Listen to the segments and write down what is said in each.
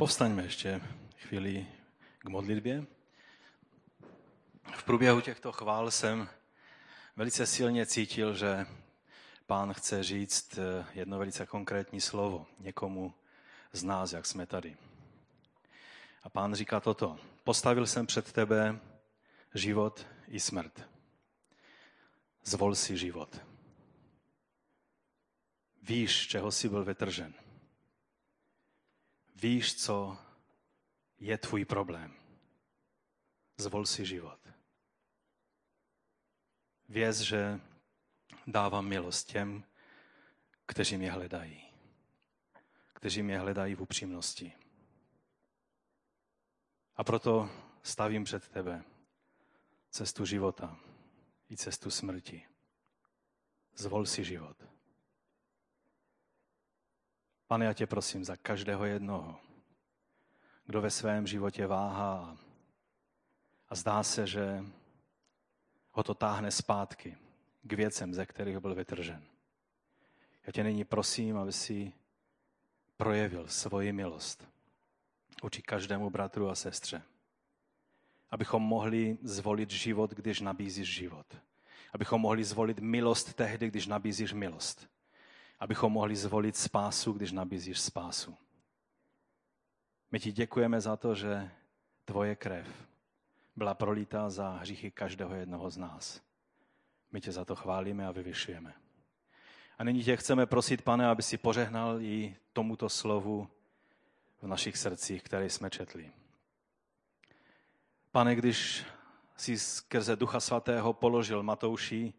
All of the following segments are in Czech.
Povstaňme ještě chvíli k modlitbě. V průběhu těchto chvál jsem velice silně cítil, že pán chce říct eh, jedno velice konkrétní slovo někomu z nás, jak jsme tady. A pán říká toto. Postavil jsem před tebe život i smrt. Zvol si život. Víš, čeho jsi byl vytržen. Víš, co je tvůj problém. Zvol si život. Věz, že dávám milost těm, kteří mě hledají. Kteří mě hledají v upřímnosti. A proto stavím před tebe cestu života i cestu smrti. Zvol si život. Pane, já tě prosím za každého jednoho, kdo ve svém životě váhá a zdá se, že ho to táhne zpátky k věcem, ze kterých byl vytržen. Já tě nyní prosím, aby si projevil svoji milost vůči každému bratru a sestře. Abychom mohli zvolit život, když nabízíš život. Abychom mohli zvolit milost tehdy, když nabízíš milost abychom mohli zvolit spásu, když nabízíš spásu. My ti děkujeme za to, že tvoje krev byla prolítá za hříchy každého jednoho z nás. My tě za to chválíme a vyvyšujeme. A nyní tě chceme prosit, pane, aby si požehnal i tomuto slovu v našich srdcích, které jsme četli. Pane, když si skrze Ducha Svatého položil Matouši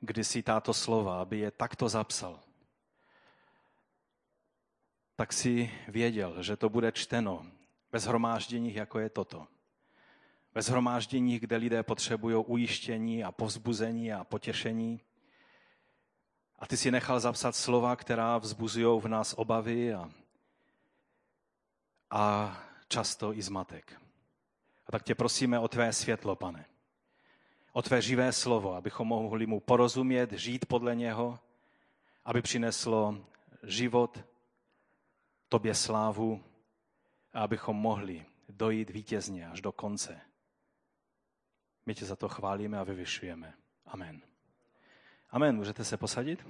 kdysi táto slova, aby je takto zapsal, tak si věděl, že to bude čteno ve zhromážděních, jako je toto. Ve zhromážděních, kde lidé potřebují ujištění a povzbuzení a potěšení. A ty si nechal zapsat slova, která vzbuzují v nás obavy a, a často i zmatek. A tak tě prosíme o tvé světlo, pane. O tvé živé slovo, abychom mohli mu porozumět, žít podle něho, aby přineslo život, tobě slávu a abychom mohli dojít vítězně až do konce. My tě za to chválíme a vyvyšujeme. Amen. Amen. Můžete se posadit?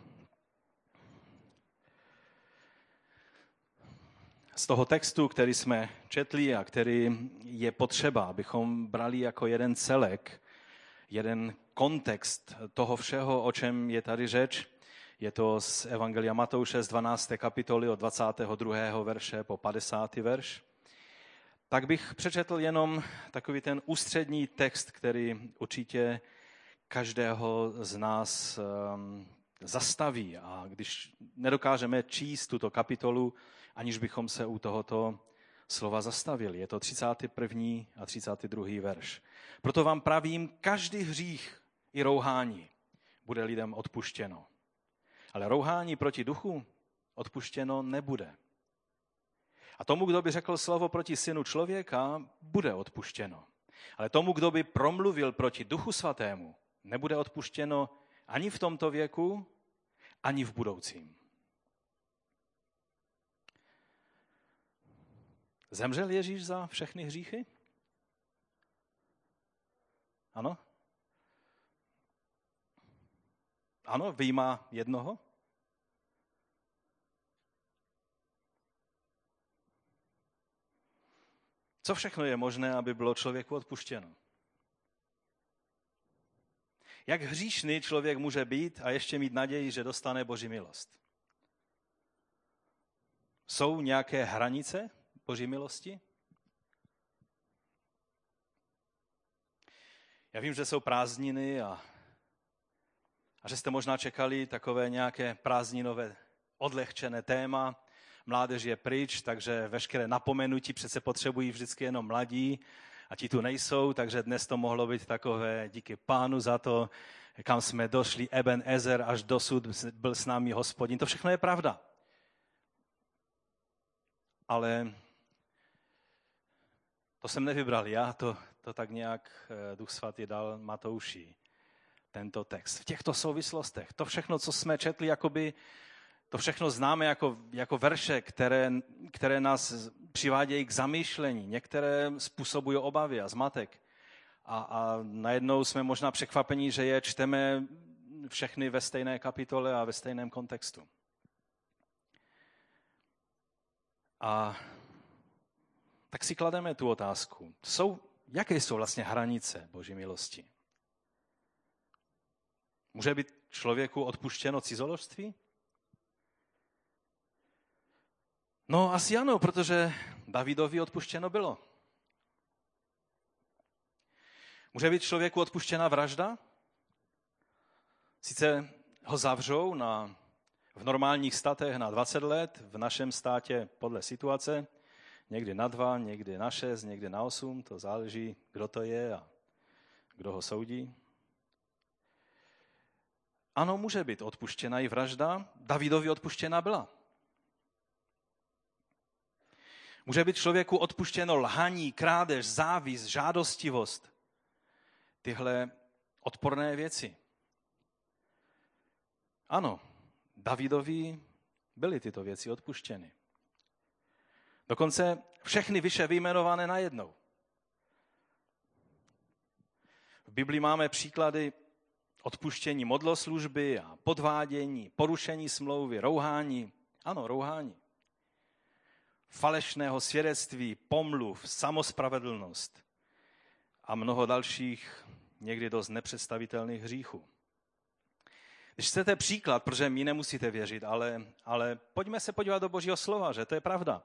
Z toho textu, který jsme četli a který je potřeba, abychom brali jako jeden celek, jeden kontext toho všeho, o čem je tady řeč, je to z Evangelia Matouše z 12. kapitoly od 22. verše po 50. verš. Tak bych přečetl jenom takový ten ústřední text, který určitě každého z nás um, zastaví. A když nedokážeme číst tuto kapitolu, aniž bychom se u tohoto slova zastavili. Je to 31. a 32. verš. Proto vám pravím, každý hřích i rouhání bude lidem odpuštěno. Ale rouhání proti duchu odpuštěno nebude. A tomu, kdo by řekl slovo proti synu člověka, bude odpuštěno. Ale tomu, kdo by promluvil proti duchu svatému, nebude odpuštěno ani v tomto věku, ani v budoucím. Zemřel Ježíš za všechny hříchy? Ano? Ano, vyjímá jednoho? Co všechno je možné, aby bylo člověku odpuštěno? Jak hříšný člověk může být a ještě mít naději, že dostane Boží milost? Jsou nějaké hranice Boží milosti? Já vím, že jsou prázdniny a, a že jste možná čekali takové nějaké prázdninové odlehčené téma, mládež je pryč, takže veškeré napomenutí přece potřebují vždycky jenom mladí a ti tu nejsou, takže dnes to mohlo být takové díky pánu za to, kam jsme došli, Eben Ezer, až dosud byl s námi hospodin. To všechno je pravda. Ale to jsem nevybral já, to, to tak nějak eh, Duch Svatý dal Matouši, tento text. V těchto souvislostech, to všechno, co jsme četli, jakoby to všechno známe jako, jako verše, které, které nás přivádějí k zamýšlení, některé způsobují obavy a zmatek. A, a najednou jsme možná překvapení, že je čteme všechny ve stejné kapitole a ve stejném kontextu. A tak si klademe tu otázku. Jsou, jaké jsou vlastně hranice Boží milosti? Může být člověku odpuštěno cizoložství? No asi ano, protože Davidovi odpuštěno bylo. Může být člověku odpuštěna vražda? Sice ho zavřou na, v normálních statech na 20 let, v našem státě podle situace, někdy na dva, někdy na šest, někdy na osm, to záleží, kdo to je a kdo ho soudí. Ano, může být odpuštěna i vražda. Davidovi odpuštěna byla. Může být člověku odpuštěno lhaní, krádež, závis, žádostivost. Tyhle odporné věci. Ano, Davidovi byly tyto věci odpuštěny. Dokonce všechny vyše vyjmenované najednou. V Biblii máme příklady odpuštění modloslužby a podvádění, porušení smlouvy, rouhání. Ano, rouhání. Falešného svědectví, pomluv, samospravedlnost a mnoho dalších někdy dost nepředstavitelných hříchů. Když chcete příklad, protože mi nemusíte věřit, ale, ale pojďme se podívat do Božího slova, že to je pravda.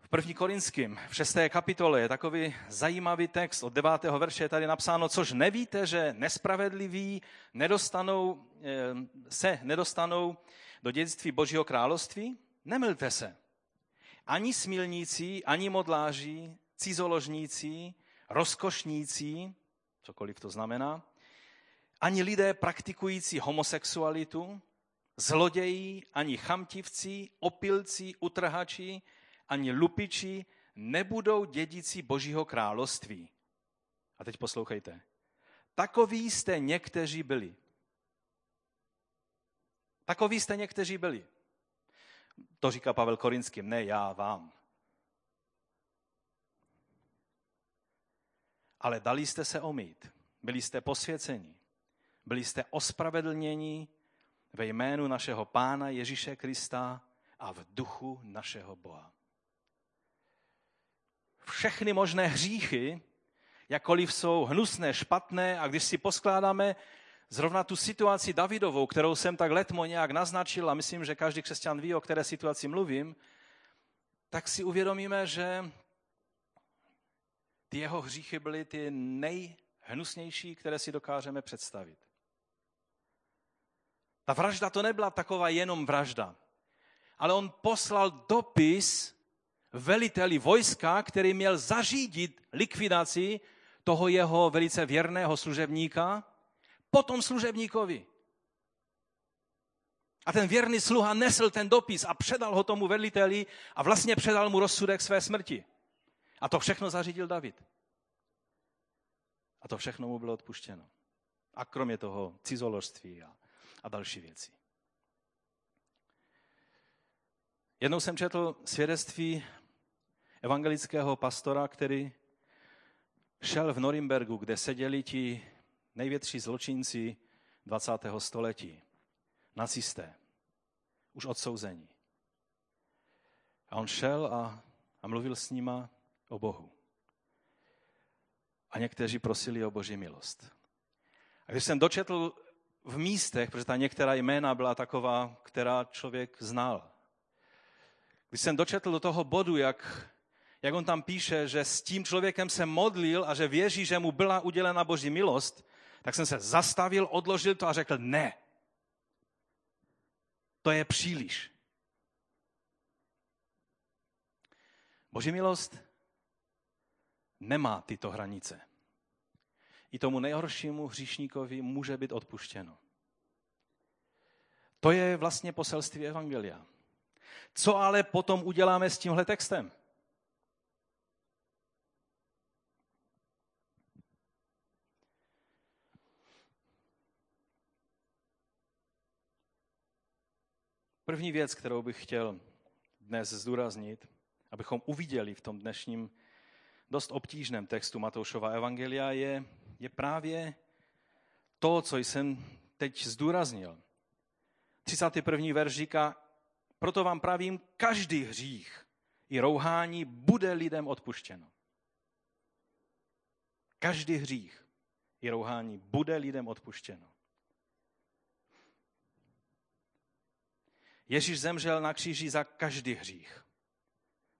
V první Korinským, v šesté kapitole je takový zajímavý text od devátého verše je tady napsáno, což nevíte, že nespravedliví nedostanou, eh, se nedostanou do dědictví Božího království? Nemylte se. Ani smilníci, ani modláři, cizoložníci, rozkošníci, cokoliv to znamená, ani lidé praktikující homosexualitu, zloději, ani chamtivci, opilci, utrhači, ani lupiči nebudou dědici Božího království. A teď poslouchejte. Takoví jste někteří byli. Takoví jste někteří byli. To říká Pavel Korinským, ne já vám. Ale dali jste se omít. Byli jste posvěceni. Byli jste ospravedlněni ve jménu našeho Pána Ježíše Krista a v duchu našeho Boha. Všechny možné hříchy, jakkoliv jsou hnusné, špatné, a když si poskládáme zrovna tu situaci Davidovou, kterou jsem tak letmo nějak naznačil, a myslím, že každý křesťan ví, o které situaci mluvím, tak si uvědomíme, že ty jeho hříchy byly ty nejhnusnější, které si dokážeme představit. Ta vražda to nebyla taková jenom vražda, ale on poslal dopis veliteli vojska, který měl zařídit likvidaci toho jeho velice věrného služebníka, potom služebníkovi. A ten věrný sluha nesl ten dopis a předal ho tomu veliteli a vlastně předal mu rozsudek své smrti. A to všechno zařídil David. A to všechno mu bylo odpuštěno. A kromě toho cizoložství a, a další věci. Jednou jsem četl svědectví evangelického pastora, který šel v Norimbergu, kde seděli ti největší zločinci 20. století, nacisté, už odsouzení. A on šel a, a mluvil s nima o Bohu. A někteří prosili o Boží milost. A když jsem dočetl v místech, protože ta některá jména byla taková, která člověk znal. Když jsem dočetl do toho bodu, jak, jak on tam píše, že s tím člověkem se modlil a že věří, že mu byla udělena Boží milost, tak jsem se zastavil, odložil to a řekl ne. To je příliš. Boží milost nemá tyto hranice. I tomu nejhoršímu hříšníkovi může být odpuštěno. To je vlastně poselství Evangelia. Co ale potom uděláme s tímhle textem? První věc, kterou bych chtěl dnes zdůraznit, abychom uviděli v tom dnešním dost obtížném textu Matoušova Evangelia, je, je právě to, co jsem teď zdůraznil. 31. verš říká, proto vám pravím, každý hřích i rouhání bude lidem odpuštěno. Každý hřích i rouhání bude lidem odpuštěno. Ježíš zemřel na kříži za každý hřích.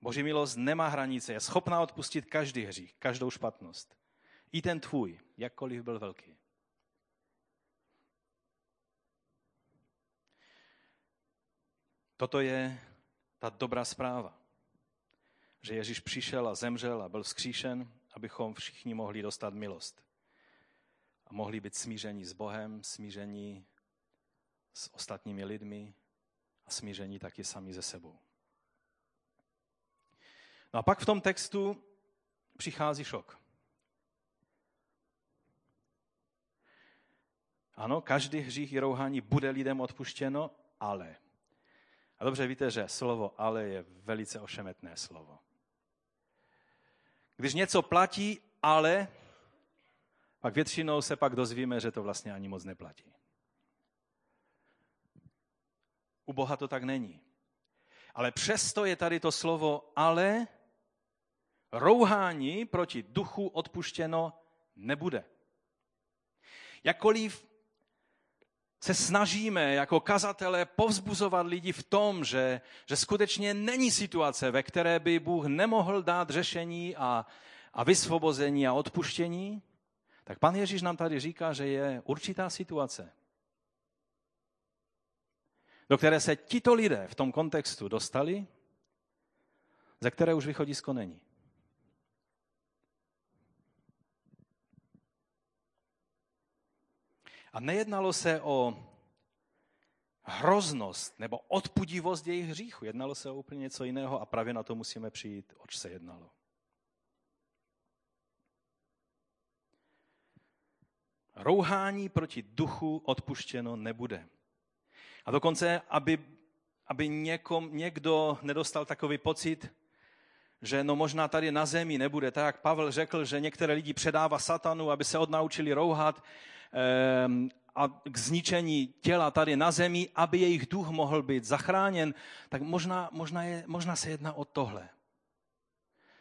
Boží milost nemá hranice, je schopná odpustit každý hřích, každou špatnost. I ten tvůj, jakkoliv byl velký. Toto je ta dobrá zpráva, že Ježíš přišel a zemřel a byl vzkříšen, abychom všichni mohli dostat milost. A mohli být smíření s Bohem, smíření s ostatními lidmi smíření taky sami ze sebou. No a pak v tom textu přichází šok. Ano, každý hřích i rouhání bude lidem odpuštěno, ale. A dobře víte, že slovo ale je velice ošemetné slovo. Když něco platí, ale, pak většinou se pak dozvíme, že to vlastně ani moc neplatí. U Boha to tak není. Ale přesto je tady to slovo ale, rouhání proti duchu odpuštěno nebude. Jakkoliv se snažíme jako kazatelé povzbuzovat lidi v tom, že, že skutečně není situace, ve které by Bůh nemohl dát řešení a, a vysvobození a odpuštění, tak pan Ježíš nám tady říká, že je určitá situace, do které se tito lidé v tom kontextu dostali, ze které už východisko není. A nejednalo se o hroznost nebo odpudivost jejich hříchu. Jednalo se o úplně něco jiného a právě na to musíme přijít, oč se jednalo. Rouhání proti duchu odpuštěno nebude. A dokonce, aby, aby někom, někdo nedostal takový pocit, že no možná tady na zemi nebude. Tak jak Pavel řekl, že některé lidi předává satanu, aby se odnaučili rouhat ehm, a k zničení těla tady na zemi, aby jejich duch mohl být zachráněn, tak možná, možná, je, možná se jedná o tohle.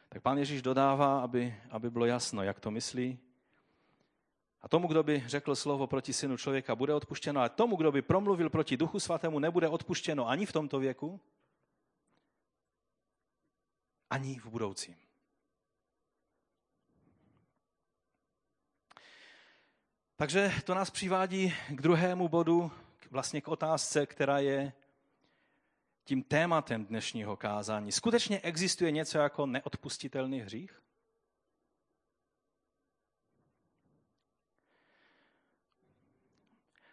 Tak pán Ježíš dodává, aby, aby bylo jasno, jak to myslí. A tomu, kdo by řekl slovo proti synu člověka, bude odpuštěno, ale tomu, kdo by promluvil proti duchu svatému, nebude odpuštěno ani v tomto věku, ani v budoucím. Takže to nás přivádí k druhému bodu, vlastně k otázce, která je tím tématem dnešního kázání. Skutečně existuje něco jako neodpustitelný hřích?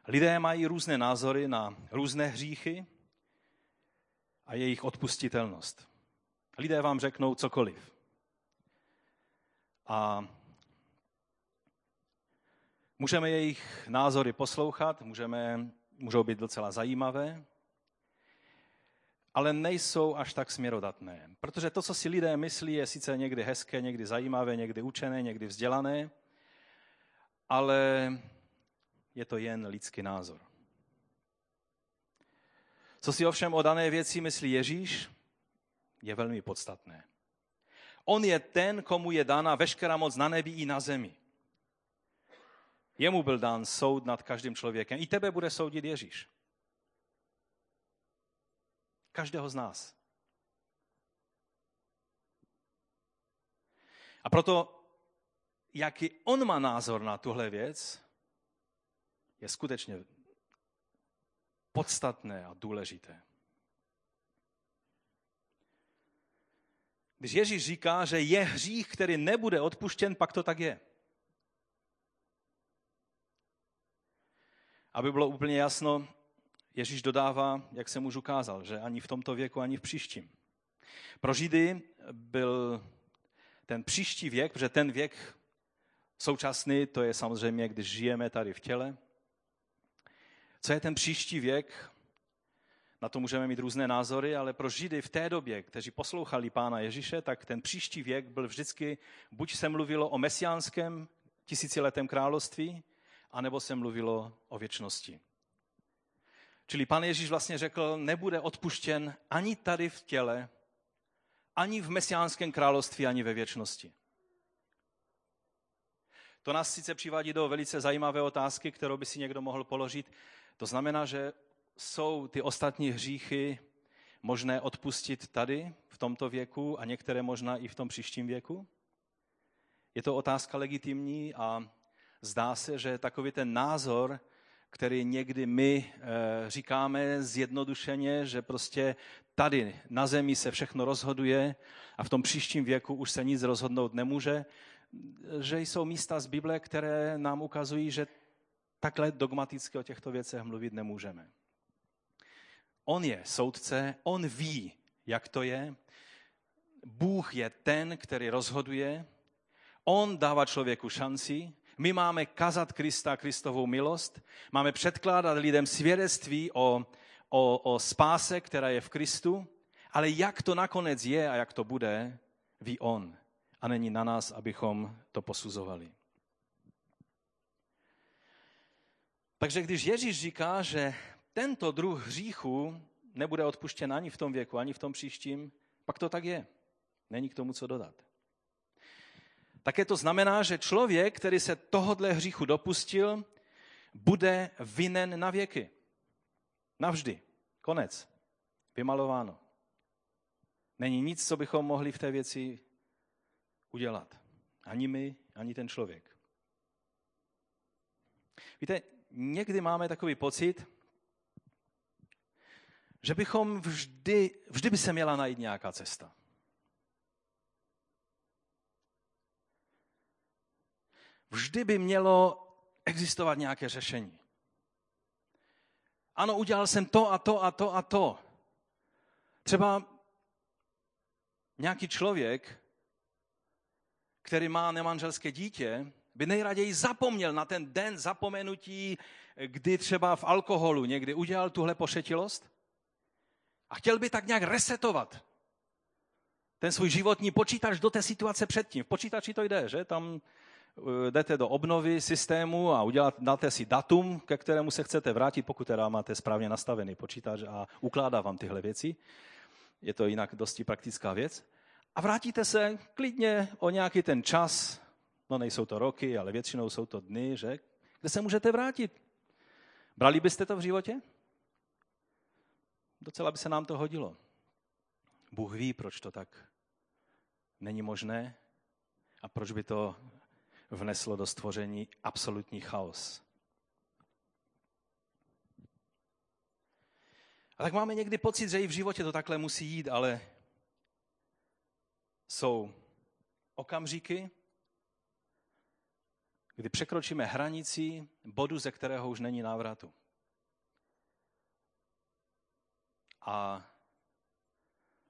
Lidé mají různé názory na různé hříchy a jejich odpustitelnost. Lidé vám řeknou cokoliv. A můžeme jejich názory poslouchat, můžeme, můžou být docela zajímavé, ale nejsou až tak směrodatné. Protože to, co si lidé myslí, je sice někdy hezké, někdy zajímavé, někdy učené, někdy vzdělané, ale je to jen lidský názor. Co si ovšem o dané věci myslí Ježíš, je velmi podstatné. On je ten, komu je dána veškerá moc na nebi i na zemi. Jemu byl dán soud nad každým člověkem. I tebe bude soudit Ježíš. Každého z nás. A proto, jaký on má názor na tuhle věc, je skutečně podstatné a důležité. Když Ježíš říká, že je hřích, který nebude odpuštěn, pak to tak je. Aby bylo úplně jasno, Ježíš dodává, jak jsem už ukázal, že ani v tomto věku, ani v příštím. Pro Židy byl ten příští věk, protože ten věk současný, to je samozřejmě, když žijeme tady v těle. Co je ten příští věk? Na to můžeme mít různé názory, ale pro Židy v té době, kteří poslouchali Pána Ježíše, tak ten příští věk byl vždycky, buď se mluvilo o mesiánském tisíciletém království, anebo se mluvilo o věčnosti. Čili pan Ježíš vlastně řekl, nebude odpuštěn ani tady v těle, ani v mesiánském království, ani ve věčnosti. To nás sice přivádí do velice zajímavé otázky, kterou by si někdo mohl položit. To znamená, že jsou ty ostatní hříchy možné odpustit tady, v tomto věku a některé možná i v tom příštím věku? Je to otázka legitimní a zdá se, že takový ten názor, který někdy my e, říkáme zjednodušeně, že prostě tady na zemi se všechno rozhoduje a v tom příštím věku už se nic rozhodnout nemůže, že jsou místa z Bible, které nám ukazují, že takhle dogmaticky o těchto věcech mluvit nemůžeme. On je soudce, on ví, jak to je. Bůh je ten, který rozhoduje. On dává člověku šanci. My máme kazat Krista, Kristovou milost. Máme předkládat lidem svědectví o, o, o spáse, která je v Kristu. Ale jak to nakonec je a jak to bude, ví On. A není na nás, abychom to posuzovali. Takže když Ježíš říká, že tento druh hříchu nebude odpuštěn ani v tom věku, ani v tom příštím, pak to tak je. Není k tomu co dodat. Také to znamená, že člověk, který se tohodle hříchu dopustil, bude vinen na věky. Navždy. Konec. Vymalováno. Není nic, co bychom mohli v té věci udělat. Ani my, ani ten člověk. Víte, někdy máme takový pocit, že bychom vždy, vždy by se měla najít nějaká cesta. Vždy by mělo existovat nějaké řešení. Ano, udělal jsem to a to a to a to. Třeba nějaký člověk, který má nemanželské dítě, by nejraději zapomněl na ten den zapomenutí, kdy třeba v alkoholu někdy udělal tuhle pošetilost a chtěl by tak nějak resetovat ten svůj životní počítač do té situace předtím. V počítači to jde, že? Tam eh, jdete do obnovy systému a udělat, dáte si datum, ke kterému se chcete vrátit, pokud teda máte správně nastavený počítač a ukládá vám tyhle věci. Je to jinak dosti praktická věc. A vrátíte se klidně o nějaký ten čas, no nejsou to roky, ale většinou jsou to dny, že? Kde se můžete vrátit. Brali byste to v životě? Docela by se nám to hodilo. Bůh ví, proč to tak není možné a proč by to vneslo do stvoření absolutní chaos. A tak máme někdy pocit, že i v životě to takhle musí jít, ale jsou okamžiky, kdy překročíme hranici bodu, ze kterého už není návratu. A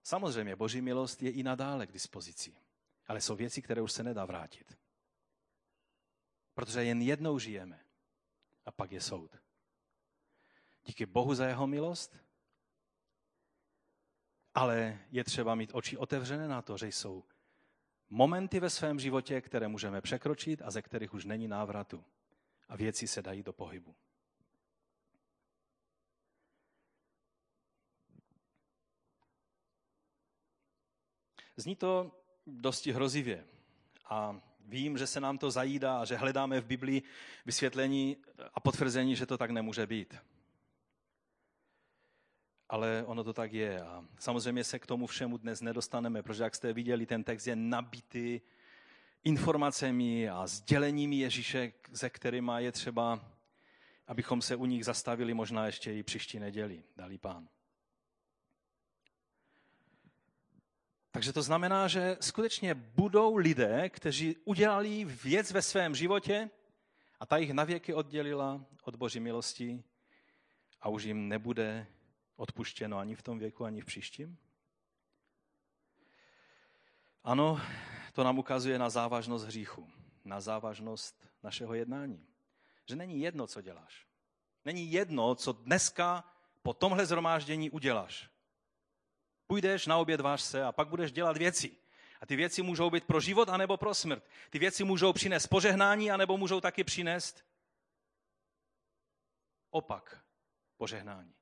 samozřejmě boží milost je i nadále k dispozici. Ale jsou věci, které už se nedá vrátit. Protože jen jednou žijeme a pak je soud. Díky Bohu za jeho milost, ale je třeba mít oči otevřené na to, že jsou momenty ve svém životě, které můžeme překročit a ze kterých už není návratu. A věci se dají do pohybu. Zní to dosti hrozivě. A vím, že se nám to zajídá a že hledáme v Biblii vysvětlení a potvrzení, že to tak nemůže být. Ale ono to tak je. A samozřejmě se k tomu všemu dnes nedostaneme, protože jak jste viděli, ten text je nabitý informacemi a sděleními Ježíše, ze kterými je třeba, abychom se u nich zastavili možná ještě i příští neděli, dali pán. Takže to znamená, že skutečně budou lidé, kteří udělali věc ve svém životě a ta jich navěky oddělila od Boží milosti a už jim nebude odpuštěno ani v tom věku, ani v příštím? Ano, to nám ukazuje na závažnost hříchu, na závažnost našeho jednání. Že není jedno, co děláš. Není jedno, co dneska po tomhle zhromáždění uděláš. Půjdeš, naobědváš se a pak budeš dělat věci. A ty věci můžou být pro život anebo pro smrt. Ty věci můžou přinést požehnání anebo můžou taky přinést opak požehnání.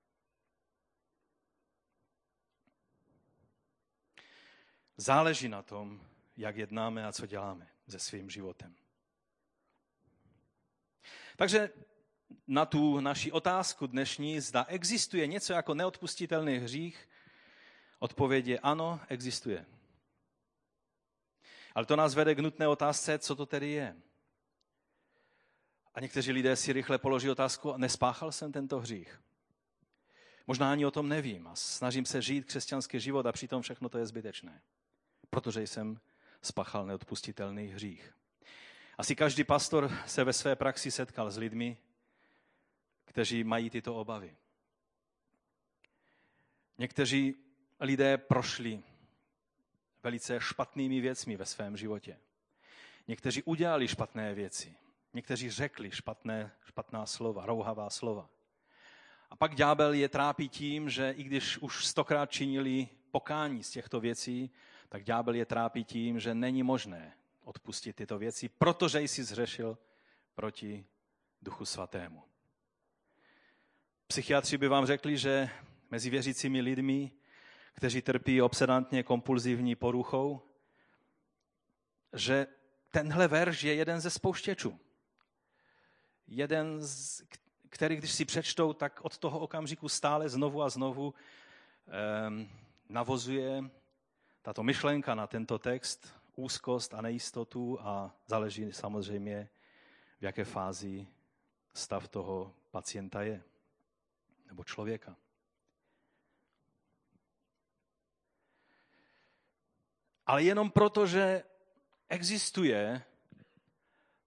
Záleží na tom, jak jednáme a co děláme se svým životem. Takže na tu naši otázku dnešní, zda existuje něco jako neodpustitelný hřích, odpověď je ano, existuje. Ale to nás vede k nutné otázce, co to tedy je. A někteří lidé si rychle položí otázku, nespáchal jsem tento hřích. Možná ani o tom nevím a snažím se žít křesťanský život a přitom všechno to je zbytečné, protože jsem spáchal neodpustitelný hřích. Asi každý pastor se ve své praxi setkal s lidmi, kteří mají tyto obavy. Někteří lidé prošli velice špatnými věcmi ve svém životě. Někteří udělali špatné věci. Někteří řekli špatné, špatná slova, rouhavá slova. A pak ďábel je trápí tím, že i když už stokrát činili pokání z těchto věcí, tak ďábel je trápí tím, že není možné odpustit tyto věci, protože jsi zřešil proti Duchu Svatému. Psychiatři by vám řekli, že mezi věřícími lidmi, kteří trpí obsedantně kompulzivní poruchou, že tenhle verš je jeden ze spouštěčů. Jeden, z, který když si přečtou, tak od toho okamžiku stále znovu a znovu um, navozuje tato myšlenka na tento text, úzkost a nejistotu a záleží samozřejmě, v jaké fázi stav toho pacienta je nebo člověka. Ale jenom proto, že existuje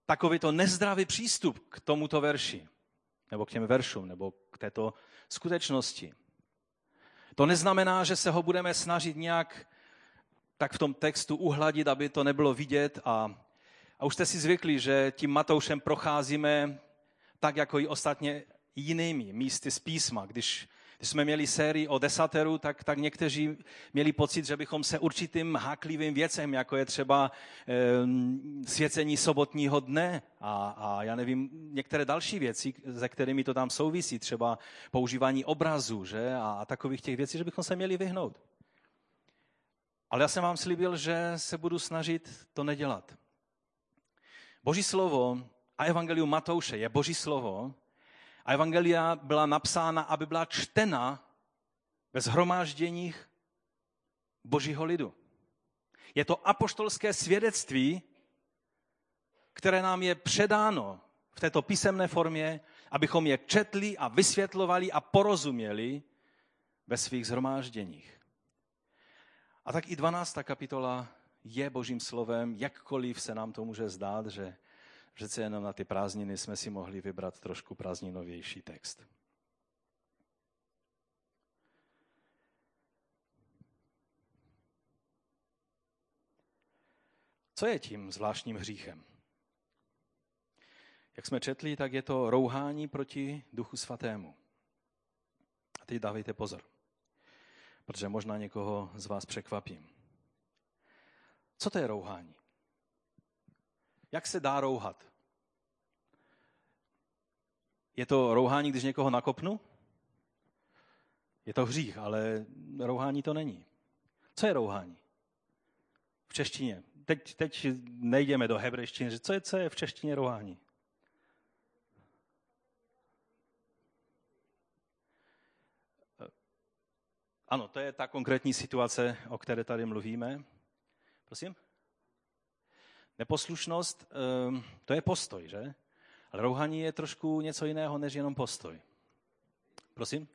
takovýto nezdravý přístup k tomuto verši, nebo k těm veršům, nebo k této skutečnosti. To neznamená, že se ho budeme snažit nějak tak v tom textu uhladit, aby to nebylo vidět. A, a už jste si zvykli, že tím Matoušem procházíme tak, jako i ostatně jinými místy z písma. Když, když jsme měli sérii o desateru, tak, tak někteří měli pocit, že bychom se určitým háklivým věcem, jako je třeba e, svěcení sobotního dne a, a já nevím, některé další věci, se kterými to tam souvisí, třeba používání obrazu že? A, a takových těch věcí, že bychom se měli vyhnout. Ale já jsem vám slíbil, že se budu snažit to nedělat. Boží slovo a evangelium Matouše je Boží slovo a evangelia byla napsána, aby byla čtena ve zhromážděních Božího lidu. Je to apoštolské svědectví, které nám je předáno v této písemné formě, abychom je četli a vysvětlovali a porozuměli ve svých zhromážděních. A tak i 12. kapitola je božím slovem, jakkoliv se nám to může zdát, že přece jenom na ty prázdniny jsme si mohli vybrat trošku prázdninovější text. Co je tím zvláštním hříchem? Jak jsme četli, tak je to rouhání proti Duchu Svatému. A teď dávejte pozor protože možná někoho z vás překvapím. Co to je rouhání? Jak se dá rouhat? Je to rouhání, když někoho nakopnu? Je to hřích, ale rouhání to není. Co je rouhání? V češtině. Teď, teď nejdeme do hebrejštiny. Co je, co je v češtině rouhání? Ano, to je ta konkrétní situace, o které tady mluvíme. Prosím? Neposlušnost, ehm, to je postoj, že? Ale rouhaní je trošku něco jiného, než jenom postoj. Prosím?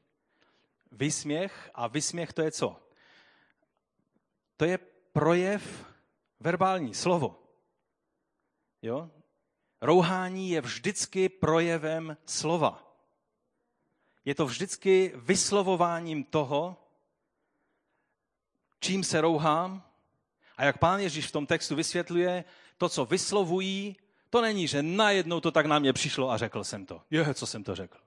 Vysměch a vysměch to je co? To je projev verbální, slovo. Jo? Rouhání je vždycky projevem slova. Je to vždycky vyslovováním toho, čím se rouhám. A jak pán Ježíš v tom textu vysvětluje, to, co vyslovují, to není, že najednou to tak na mě přišlo a řekl jsem to. Je, co jsem to řekl.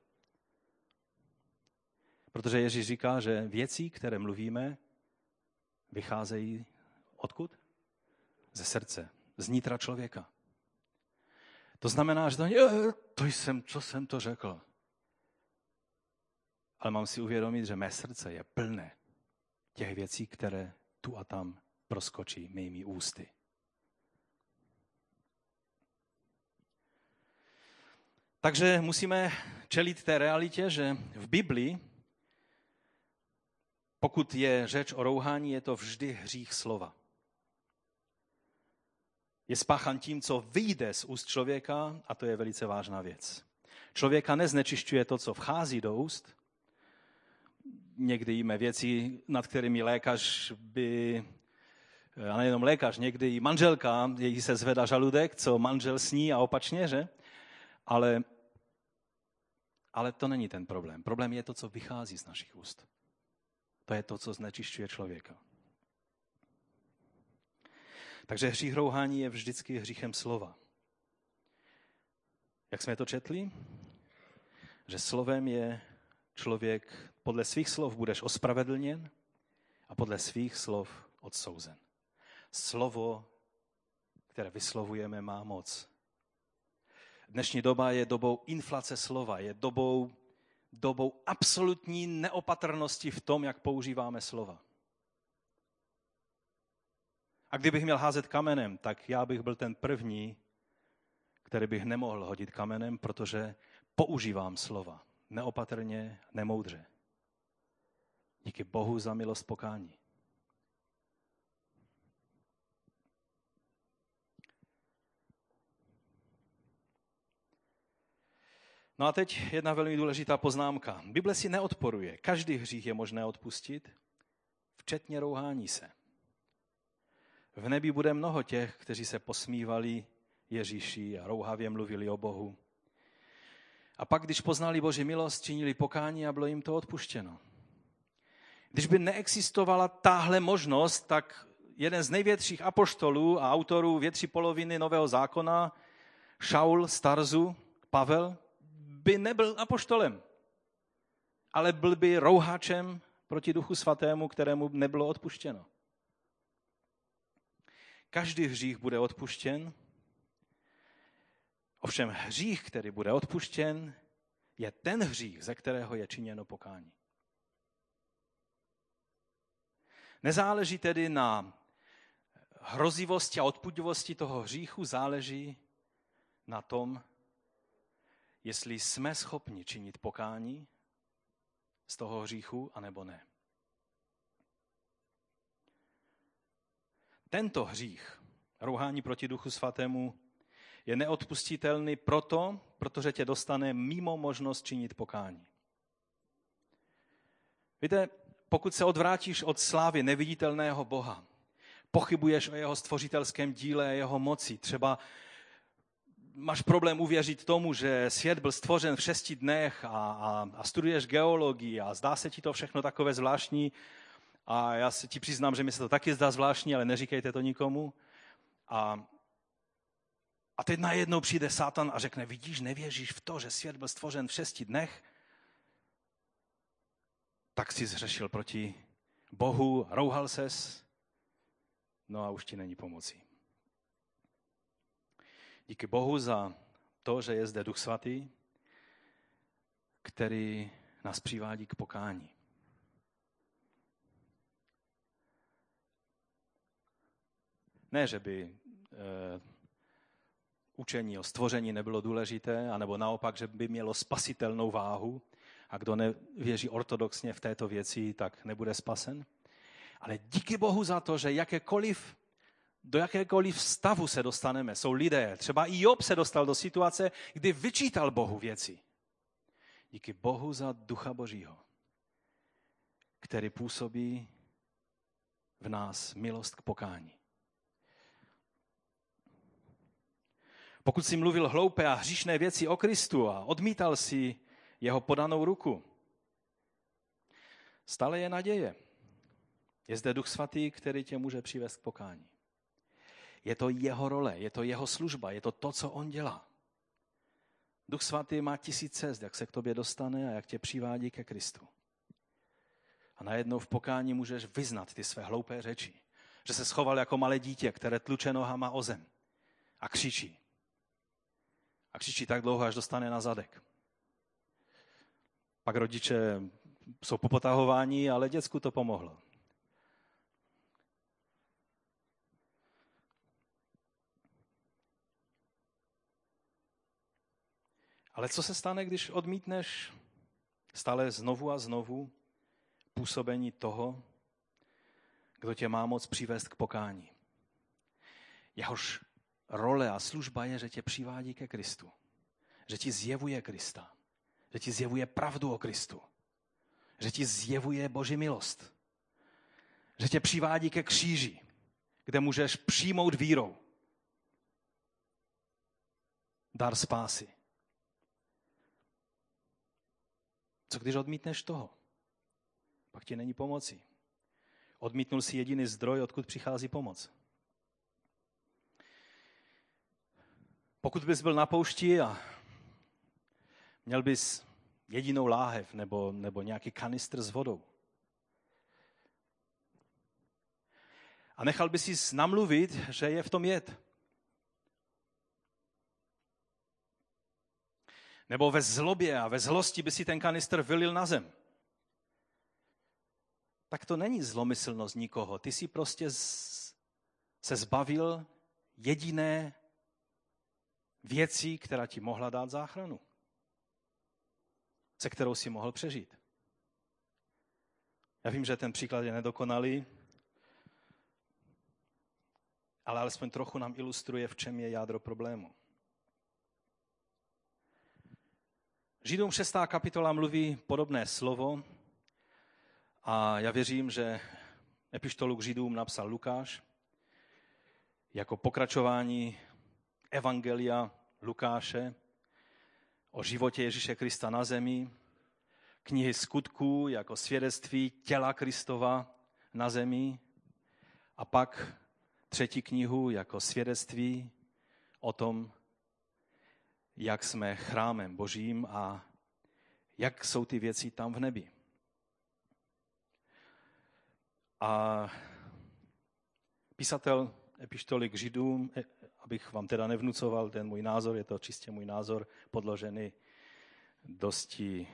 Protože Ježíš říká, že věci, které mluvíme, vycházejí odkud? Ze srdce, z nitra člověka. To znamená, že to, to jsem, co jsem to řekl. Ale mám si uvědomit, že mé srdce je plné těch věcí, které tu a tam proskočí mými ústy. Takže musíme čelit té realitě, že v Biblii, pokud je řeč o rouhání, je to vždy hřích slova. Je spáchan tím, co vyjde z úst člověka a to je velice vážná věc. Člověka neznečišťuje to, co vchází do úst. Někdy jíme věci, nad kterými lékař by, a nejenom lékař, někdy i manželka, její se zvedá žaludek, co manžel sní a opačně, že? Ale ale to není ten problém. Problém je to, co vychází z našich úst. To je to, co znečišťuje člověka. Takže hřích rouhání je vždycky hříchem slova. Jak jsme to četli? Že slovem je člověk, podle svých slov budeš ospravedlněn a podle svých slov odsouzen. Slovo, které vyslovujeme, má moc. Dnešní doba je dobou inflace slova, je dobou, dobou absolutní neopatrnosti v tom, jak používáme slova. A kdybych měl házet kamenem, tak já bych byl ten první, který bych nemohl hodit kamenem, protože používám slova neopatrně, nemoudře. Díky Bohu za milost pokání. No a teď jedna velmi důležitá poznámka. Bible si neodporuje. Každý hřích je možné odpustit, včetně rouhání se. V nebi bude mnoho těch, kteří se posmívali Ježíši a rouhavě mluvili o Bohu. A pak, když poznali Boží milost, činili pokání a bylo jim to odpuštěno. Když by neexistovala tahle možnost, tak jeden z největších apoštolů a autorů větší poloviny Nového zákona, Šaul Starzu, Pavel, by nebyl apoštolem, ale byl by rouhačem proti duchu svatému, kterému nebylo odpuštěno. Každý hřích bude odpuštěn, ovšem hřích, který bude odpuštěn, je ten hřích, ze kterého je činěno pokání. Nezáleží tedy na hrozivosti a odpudivosti toho hříchu, záleží na tom, jestli jsme schopni činit pokání z toho hříchu, anebo ne. Tento hřích, rouhání proti duchu svatému, je neodpustitelný proto, protože tě dostane mimo možnost činit pokání. Víte, pokud se odvrátíš od slávy neviditelného Boha, pochybuješ o jeho stvořitelském díle a jeho moci, třeba máš problém uvěřit tomu, že svět byl stvořen v šesti dnech a, a, a studuješ geologii a zdá se ti to všechno takové zvláštní a já se ti přiznám, že mi se to taky zdá zvláštní, ale neříkejte to nikomu. A, a teď najednou přijde Satan a řekne, vidíš, nevěříš v to, že svět byl stvořen v šesti dnech? Tak si zřešil proti Bohu, rouhal ses, no a už ti není pomocí. Díky Bohu za to, že je zde Duch Svatý, který nás přivádí k pokání. Ne, že by e, učení o stvoření nebylo důležité, anebo naopak, že by mělo spasitelnou váhu a kdo nevěří ortodoxně v této věci, tak nebude spasen. Ale díky Bohu za to, že jakékoliv do jakékoliv stavu se dostaneme. Jsou lidé, třeba i Job se dostal do situace, kdy vyčítal Bohu věci. Díky Bohu za ducha Božího, který působí v nás milost k pokání. Pokud si mluvil hloupé a hříšné věci o Kristu a odmítal si jeho podanou ruku, stále je naděje. Je zde Duch Svatý, který tě může přivést k pokání. Je to jeho role, je to jeho služba, je to to, co on dělá. Duch svatý má tisíc cest, jak se k tobě dostane a jak tě přivádí ke Kristu. A najednou v pokání můžeš vyznat ty své hloupé řeči. Že se schoval jako malé dítě, které tluče nohama o zem a křičí. A křičí tak dlouho, až dostane na zadek. Pak rodiče jsou popotahováni, ale děcku to pomohlo. Ale co se stane, když odmítneš stále znovu a znovu působení toho, kdo tě má moc přivést k pokání? Jehož role a služba je, že tě přivádí ke Kristu. Že ti zjevuje Krista. Že ti zjevuje pravdu o Kristu. Že ti zjevuje Boží milost. Že tě přivádí ke kříži, kde můžeš přijmout vírou dar spásy. Co když odmítneš toho? Pak ti není pomoci. Odmítnul si jediný zdroj, odkud přichází pomoc. Pokud bys byl na poušti a měl bys jedinou láhev nebo, nebo nějaký kanistr s vodou a nechal bys si namluvit, že je v tom jed, Nebo ve zlobě a ve zlosti by si ten kanistr vylil na zem. Tak to není zlomyslnost nikoho. Ty si prostě se zbavil jediné věcí, která ti mohla dát záchranu. Se kterou si mohl přežít. Já vím, že ten příklad je nedokonalý, ale alespoň trochu nám ilustruje, v čem je jádro problému. Židům 6. kapitola mluví podobné slovo a já věřím, že epištolu k Židům napsal Lukáš jako pokračování Evangelia Lukáše o životě Ježíše Krista na zemi, knihy skutků jako svědectví těla Kristova na zemi a pak třetí knihu jako svědectví o tom, jak jsme chrámem božím a jak jsou ty věci tam v nebi. A písatel epištoly k Židům, eh, abych vám teda nevnucoval ten můj názor, je to čistě můj názor, podložený dosti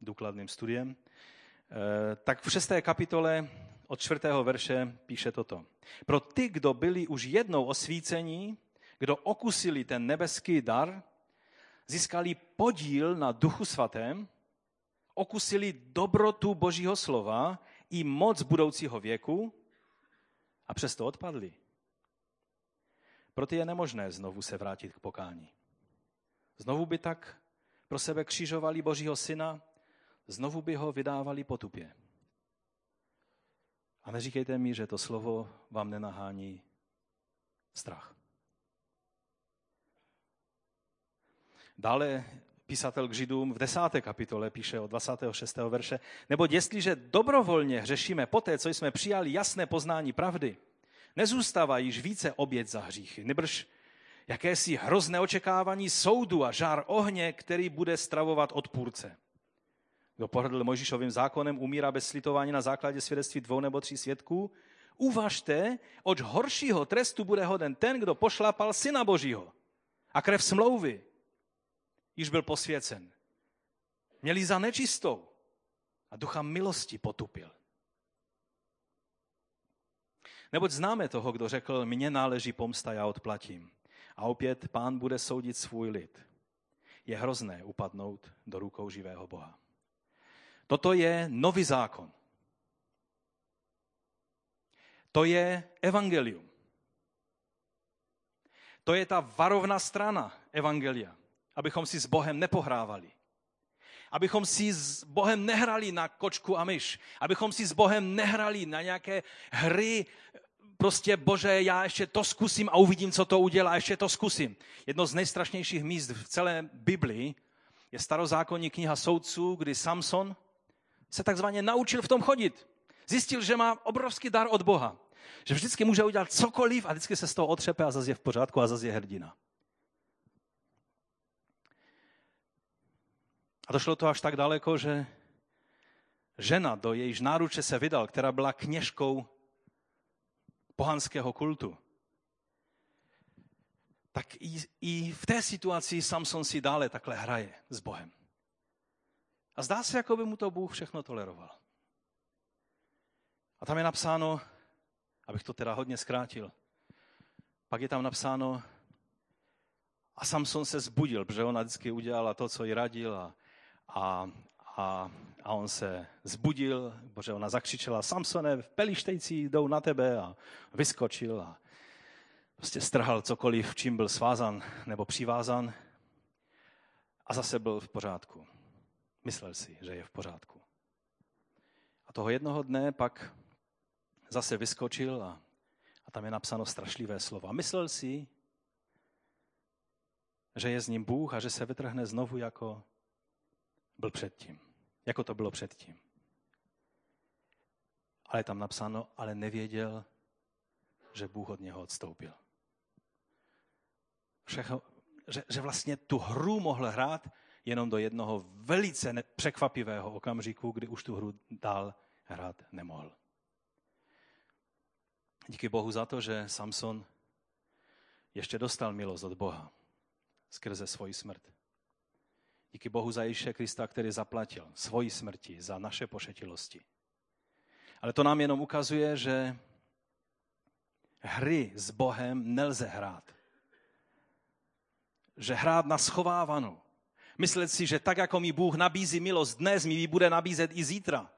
důkladným studiem, eh, tak v šesté kapitole od čtvrtého verše píše toto. Pro ty, kdo byli už jednou osvícení, kdo okusili ten nebeský dar, získali podíl na Duchu Svatém, okusili dobrotu Božího slova i moc budoucího věku a přesto odpadli. Proto je nemožné znovu se vrátit k pokání. Znovu by tak pro sebe křižovali Božího syna, znovu by ho vydávali potupě. A neříkejte mi, že to slovo vám nenahání strach. Dále písatel k Židům v desáté kapitole píše od 26. verše, nebo jestliže dobrovolně hřešíme poté, co jsme přijali jasné poznání pravdy, nezůstává již více oběd za hříchy, nebrž jakési hrozné očekávání soudu a žár ohně, který bude stravovat odpůrce. Kdo pohrdl Mojžíšovým zákonem, umírá bez slitování na základě svědectví dvou nebo tří svědků. Uvažte, oč horšího trestu bude hoden ten, kdo pošlapal syna Božího a krev smlouvy, již byl posvěcen. Měli za nečistou a ducha milosti potupil. Neboť známe toho, kdo řekl, mně náleží pomsta, já odplatím. A opět pán bude soudit svůj lid. Je hrozné upadnout do rukou živého Boha. Toto je nový zákon. To je evangelium. To je ta varovná strana evangelia abychom si s Bohem nepohrávali. Abychom si s Bohem nehrali na kočku a myš. Abychom si s Bohem nehrali na nějaké hry, prostě bože, já ještě to zkusím a uvidím, co to udělá, ještě to zkusím. Jedno z nejstrašnějších míst v celé Biblii je starozákonní kniha soudců, kdy Samson se takzvaně naučil v tom chodit. Zjistil, že má obrovský dar od Boha. Že vždycky může udělat cokoliv a vždycky se z toho otřepe a zase je v pořádku a zase je hrdina. A došlo to až tak daleko, že žena, do jejíž náruče se vydal, která byla kněžkou pohanského kultu, tak i, i v té situaci Samson si dále takhle hraje s Bohem. A zdá se, jako by mu to Bůh všechno toleroval. A tam je napsáno, abych to teda hodně zkrátil, pak je tam napsáno, a Samson se zbudil, protože ona vždycky udělala to, co jí radil a, a, a, a on se zbudil, protože ona zakřičela, Samsone, pelištejci jdou na tebe a vyskočil a prostě strhal cokoliv, čím byl svázan nebo přivázan a zase byl v pořádku. Myslel si, že je v pořádku. A toho jednoho dne pak zase vyskočil a, a tam je napsáno strašlivé slova. Myslel si, že je s ním Bůh a že se vytrhne znovu, jako byl předtím. Jako to bylo předtím. Ale tam napsáno, ale nevěděl, že Bůh od něho odstoupil. Všechno, že, že vlastně tu hru mohl hrát jenom do jednoho velice překvapivého okamžiku, kdy už tu hru dál hrát nemohl. Díky Bohu za to, že Samson ještě dostal milost od Boha skrze svoji smrt. Díky Bohu za Ježíše Krista, který zaplatil svoji smrti za naše pošetilosti. Ale to nám jenom ukazuje, že hry s Bohem nelze hrát. Že hrát na schovávanou. Myslet si, že tak, jako mi Bůh nabízí milost dnes, mi ji bude nabízet i zítra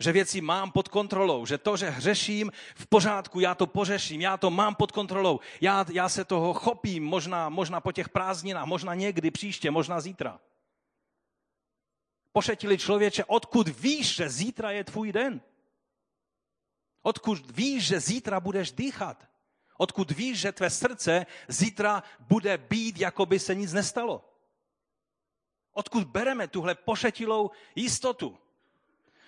že věci mám pod kontrolou, že to, že hřeším, v pořádku, já to pořeším, já to mám pod kontrolou, já, já se toho chopím, možná, možná po těch prázdninách, možná někdy příště, možná zítra. Pošetili člověče, odkud víš, že zítra je tvůj den? Odkud víš, že zítra budeš dýchat? Odkud víš, že tvé srdce zítra bude být, jako by se nic nestalo? Odkud bereme tuhle pošetilou jistotu?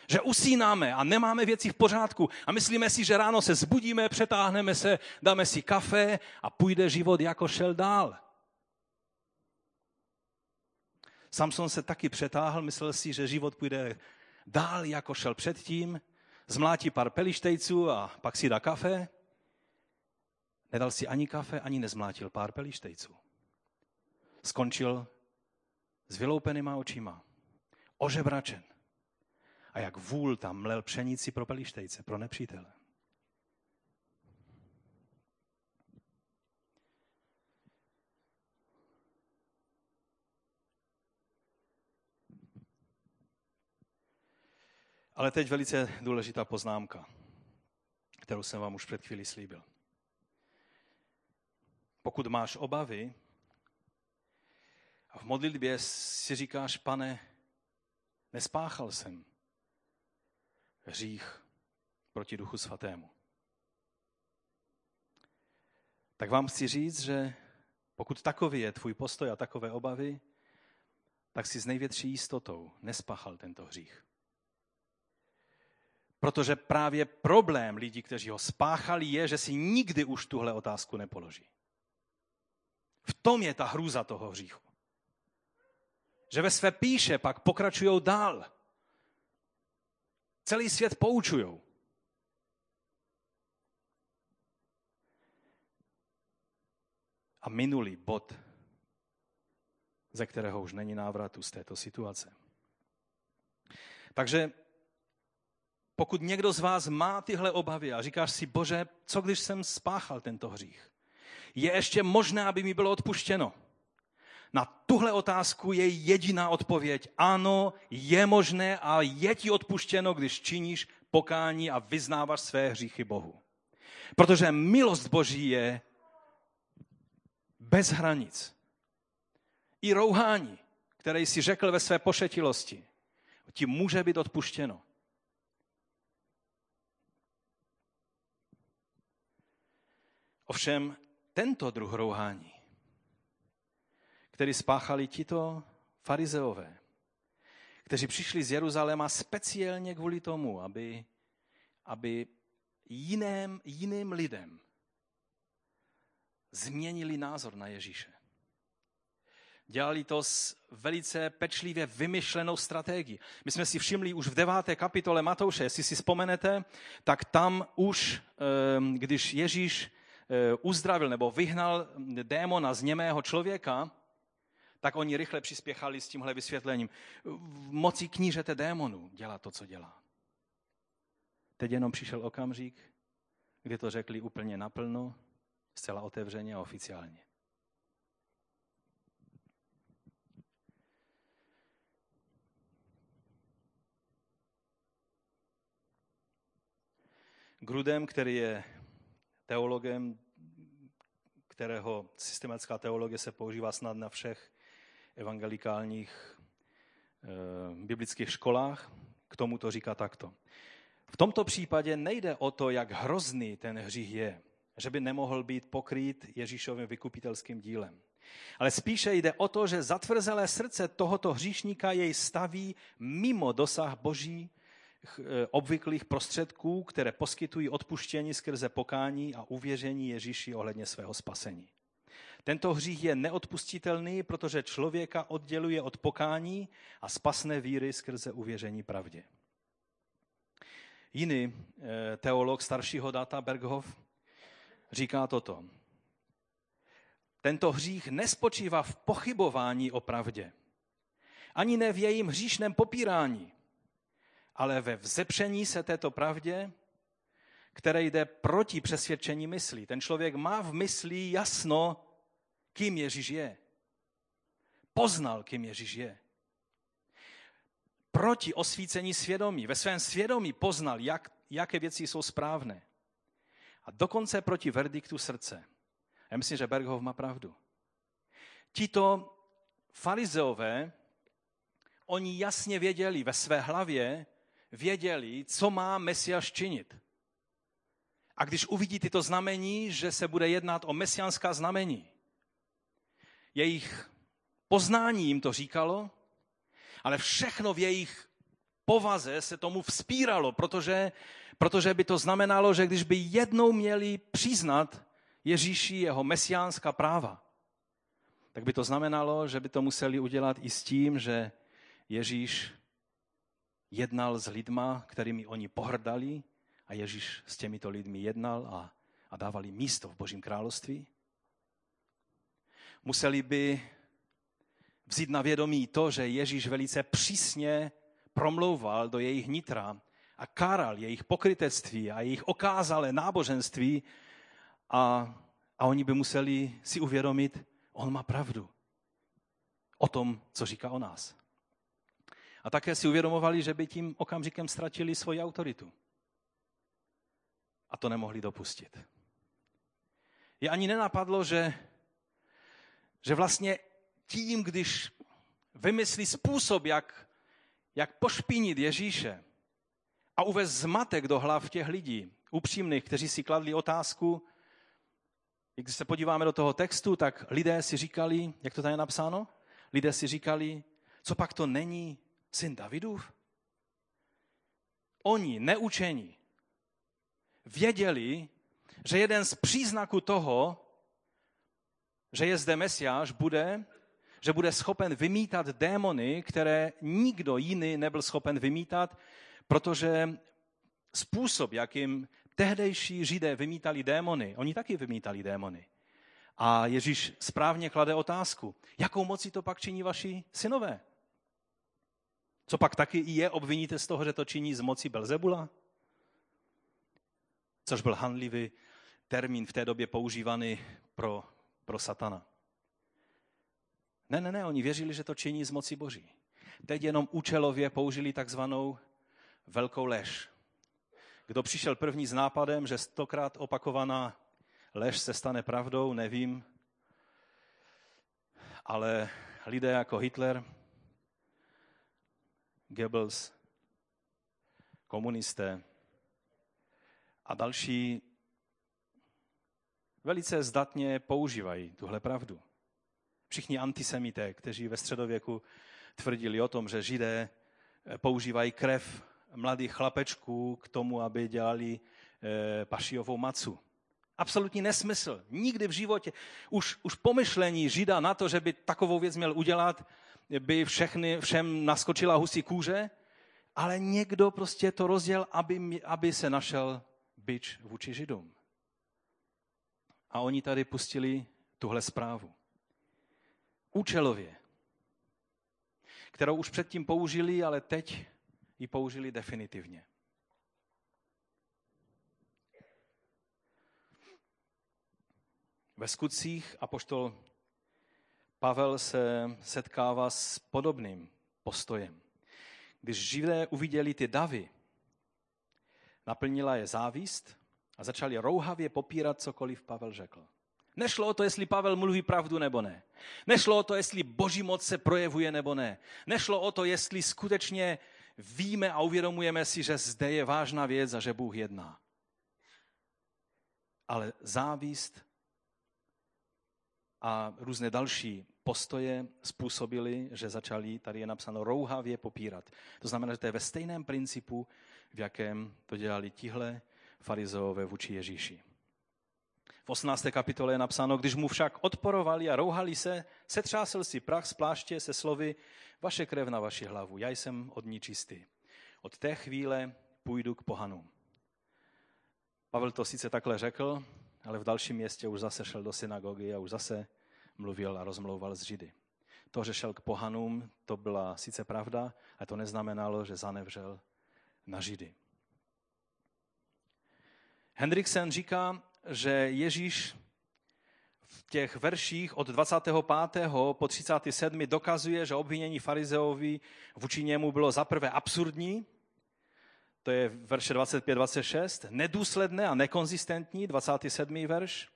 Že usínáme a nemáme věci v pořádku a myslíme si, že ráno se zbudíme, přetáhneme se, dáme si kafe a půjde život jako šel dál. Samson se taky přetáhl, myslel si, že život půjde dál, jako šel předtím, zmlátí pár pelištejců a pak si dá kafe. Nedal si ani kafe, ani nezmlátil pár pelištejců. Skončil s vyloupenýma očima, ožebračen a jak vůl tam mlel pšenici pro pelištejce, pro nepřítele. Ale teď velice důležitá poznámka, kterou jsem vám už před chvílí slíbil. Pokud máš obavy a v modlitbě si říkáš, pane, nespáchal jsem, hřích proti Duchu Svatému. Tak vám chci říct, že pokud takový je tvůj postoj a takové obavy, tak si s největší jistotou nespáchal tento hřích. Protože právě problém lidí, kteří ho spáchali, je, že si nikdy už tuhle otázku nepoloží. V tom je ta hrůza toho hříchu. Že ve své píše pak pokračují dál. Celý svět poučují. A minulý bod, ze kterého už není návratu z této situace. Takže pokud někdo z vás má tyhle obavy a říkáš si, bože, co když jsem spáchal tento hřích? Je ještě možné, aby mi bylo odpuštěno? Na tuhle otázku je jediná odpověď. Ano, je možné a je ti odpuštěno, když činíš pokání a vyznáváš své hříchy Bohu. Protože milost Boží je bez hranic. I rouhání, které jsi řekl ve své pošetilosti, ti může být odpuštěno. Ovšem, tento druh rouhání který spáchali tito farizeové, kteří přišli z Jeruzaléma speciálně kvůli tomu, aby, aby jiným, jiným lidem změnili názor na Ježíše. Dělali to s velice pečlivě vymyšlenou strategií. My jsme si všimli už v deváté kapitole Matouše, jestli si vzpomenete, tak tam už, ehm, když Ježíš uzdravil nebo vyhnal démona z němého člověka, tak oni rychle přispěchali s tímhle vysvětlením. V moci knížete démonů dělá to, co dělá. Teď jenom přišel okamžik, kdy to řekli úplně naplno, zcela otevřeně a oficiálně. Grudem, který je teologem, kterého systematická teologie se používá snad na všech evangelikálních e, biblických školách, k tomu to říká takto. V tomto případě nejde o to, jak hrozný ten hřích je, že by nemohl být pokrýt Ježíšovým vykupitelským dílem. Ale spíše jde o to, že zatvrzelé srdce tohoto hříšníka jej staví mimo dosah boží obvyklých prostředků, které poskytují odpuštění skrze pokání a uvěření Ježíši ohledně svého spasení. Tento hřích je neodpustitelný, protože člověka odděluje od pokání a spasné víry skrze uvěření pravdě. Jiný eh, teolog staršího data Berghoff říká toto. Tento hřích nespočívá v pochybování o pravdě, ani ne v jejím hříšném popírání, ale ve vzepření se této pravdě, které jde proti přesvědčení myslí. Ten člověk má v mysli jasno, kým Ježíš je. Poznal, kým Ježíš je. Proti osvícení svědomí. Ve svém svědomí poznal, jak, jaké věci jsou správné. A dokonce proti verdiktu srdce. Já myslím, že Berghoff má pravdu. Tito farizeové, oni jasně věděli ve své hlavě, věděli, co má Mesiáš činit. A když uvidí tyto znamení, že se bude jednat o mesiánská znamení, jejich poznání jim to říkalo, ale všechno v jejich povaze se tomu vzpíralo, protože, protože by to znamenalo, že když by jednou měli přiznat Ježíši jeho mesiánská práva, tak by to znamenalo, že by to museli udělat i s tím, že Ježíš jednal s lidma, kterými oni pohrdali a Ježíš s těmito lidmi jednal a, a dávali místo v Božím království. Museli by vzít na vědomí to, že Ježíš velice přísně promlouval do jejich nitra a káral jejich pokrytectví a jejich okázalé náboženství a, a oni by museli si uvědomit, on má pravdu o tom, co říká o nás. A také si uvědomovali, že by tím okamžikem ztratili svoji autoritu. A to nemohli dopustit. Je ani nenapadlo, že, že vlastně tím, když vymyslí způsob, jak, jak pošpinit Ježíše a uvést zmatek do hlav těch lidí, upřímných, kteří si kladli otázku, když se podíváme do toho textu, tak lidé si říkali, jak to tady je napsáno? Lidé si říkali, co pak to není syn Davidův? Oni, neučení, věděli, že jeden z příznaků toho, že je zde Mesiáš, bude, že bude schopen vymítat démony, které nikdo jiný nebyl schopen vymítat, protože způsob, jakým tehdejší židé vymítali démony, oni taky vymítali démony. A Ježíš správně klade otázku, jakou moci to pak činí vaši synové? Co pak taky i je obviníte z toho, že to činí z moci Belzebula? Což byl hanlivý termín v té době používaný pro, pro satana. Ne, ne, ne, oni věřili, že to činí z moci Boží. Teď jenom účelově použili takzvanou velkou lež. Kdo přišel první s nápadem, že stokrát opakovaná lež se stane pravdou, nevím. Ale lidé jako Hitler Goebbels, komunisté a další velice zdatně používají tuhle pravdu. Všichni antisemité, kteří ve středověku tvrdili o tom, že židé používají krev mladých chlapečků k tomu, aby dělali eh, pašiovou macu. Absolutní nesmysl. Nikdy v životě. Už, už pomyšlení Žida na to, že by takovou věc měl udělat, by všechny, všem naskočila husí kůže, ale někdo prostě to rozděl, aby, aby se našel byč vůči Židům. A oni tady pustili tuhle zprávu. Účelově. Kterou už předtím použili, ale teď ji použili definitivně. Ve skutcích apoštol Pavel se setkává s podobným postojem. Když židé uviděli ty davy, naplnila je závist a začali rouhavě popírat cokoliv Pavel řekl. Nešlo o to, jestli Pavel mluví pravdu nebo ne. Nešlo o to, jestli boží moc se projevuje nebo ne. Nešlo o to, jestli skutečně víme a uvědomujeme si, že zde je vážná věc a že Bůh jedná. Ale závist a různé další postoje způsobily, že začali, tady je napsáno, rouhavě popírat. To znamená, že to je ve stejném principu, v jakém to dělali tihle farizeové vůči Ježíši. V 18. kapitole je napsáno, když mu však odporovali a rouhali se, setřásl si prach z pláště se slovy, vaše krev na vaši hlavu, já jsem od ní čistý. Od té chvíle půjdu k pohanům. Pavel to sice takhle řekl, ale v dalším městě už zase šel do synagogy a už zase mluvil a rozmlouval s Židy. To, že šel k pohanům, to byla sice pravda, ale to neznamenalo, že zanevřel na Židy. Hendriksen říká, že Ježíš v těch verších od 25. po 37. dokazuje, že obvinění farizeovi vůči němu bylo zaprvé absurdní, to je verše 25-26, nedůsledné a nekonzistentní, 27. verš,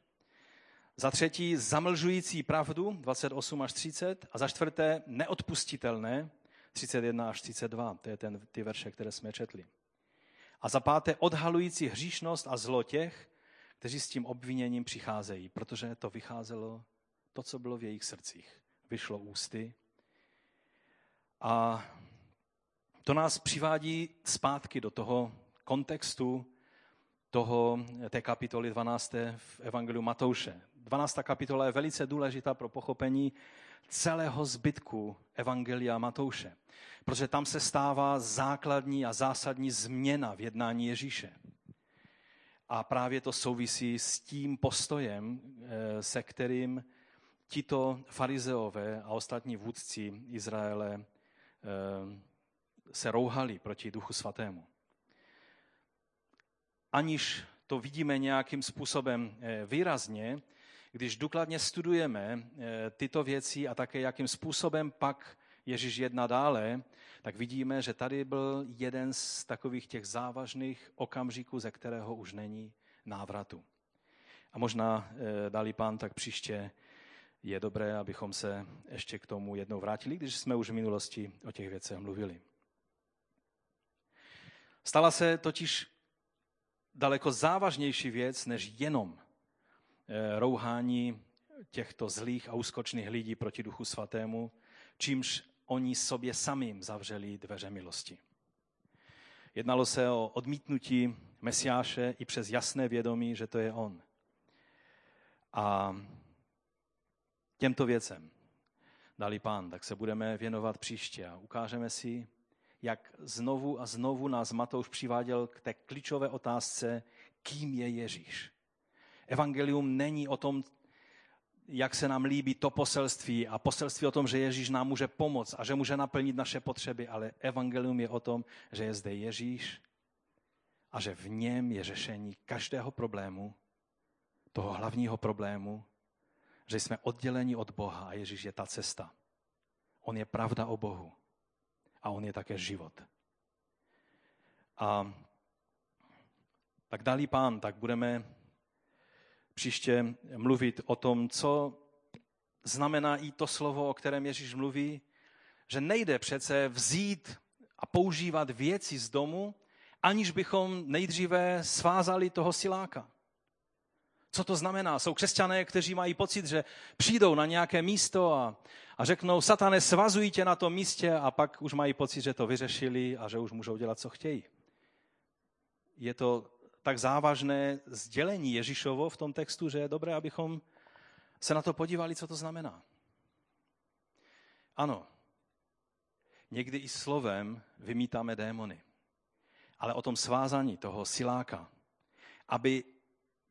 za třetí zamlžující pravdu, 28 až 30, a za čtvrté neodpustitelné, 31 až 32, to je ten, ty verše, které jsme četli. A za páté odhalující hříšnost a zlo těch, kteří s tím obviněním přicházejí, protože to vycházelo, to, co bylo v jejich srdcích, vyšlo ústy. A to nás přivádí zpátky do toho kontextu toho, té kapitoly 12. v Evangeliu Matouše. 12. kapitola je velice důležitá pro pochopení celého zbytku Evangelia Matouše, protože tam se stává základní a zásadní změna v jednání Ježíše. A právě to souvisí s tím postojem, eh, se kterým tito farizeové a ostatní vůdci Izraele eh, se rouhali proti Duchu Svatému. Aniž to vidíme nějakým způsobem eh, výrazně, když důkladně studujeme tyto věci a také jakým způsobem pak Ježíš jedná dále, tak vidíme, že tady byl jeden z takových těch závažných okamžiků, ze kterého už není návratu. A možná, eh, dali pán, tak příště je dobré, abychom se ještě k tomu jednou vrátili, když jsme už v minulosti o těch věcech mluvili. Stala se totiž daleko závažnější věc, než jenom eh, rouhání těchto zlých a úskočných lidí proti Duchu Svatému, čímž oni sobě samým zavřeli dveře milosti. Jednalo se o odmítnutí Mesiáše i přes jasné vědomí, že to je on. A těmto věcem dali pán, tak se budeme věnovat příště a ukážeme si, jak znovu a znovu nás Matouš přiváděl k té klíčové otázce, kým je Ježíš. Evangelium není o tom, jak se nám líbí to poselství a poselství o tom, že Ježíš nám může pomoct a že může naplnit naše potřeby, ale evangelium je o tom, že je zde Ježíš a že v něm je řešení každého problému, toho hlavního problému, že jsme odděleni od Boha a Ježíš je ta cesta. On je pravda o Bohu a on je také život. A tak dalí pán, tak budeme příště mluvit o tom, co znamená i to slovo, o kterém Ježíš mluví, že nejde přece vzít a používat věci z domu, aniž bychom nejdříve svázali toho siláka. Co to znamená? Jsou křesťané, kteří mají pocit, že přijdou na nějaké místo a, a řeknou, satane, svazují tě na tom místě a pak už mají pocit, že to vyřešili a že už můžou dělat, co chtějí. Je to tak závažné sdělení Ježíšovo v tom textu, že je dobré, abychom se na to podívali, co to znamená. Ano, někdy i slovem vymítáme démony. Ale o tom svázání toho siláka, aby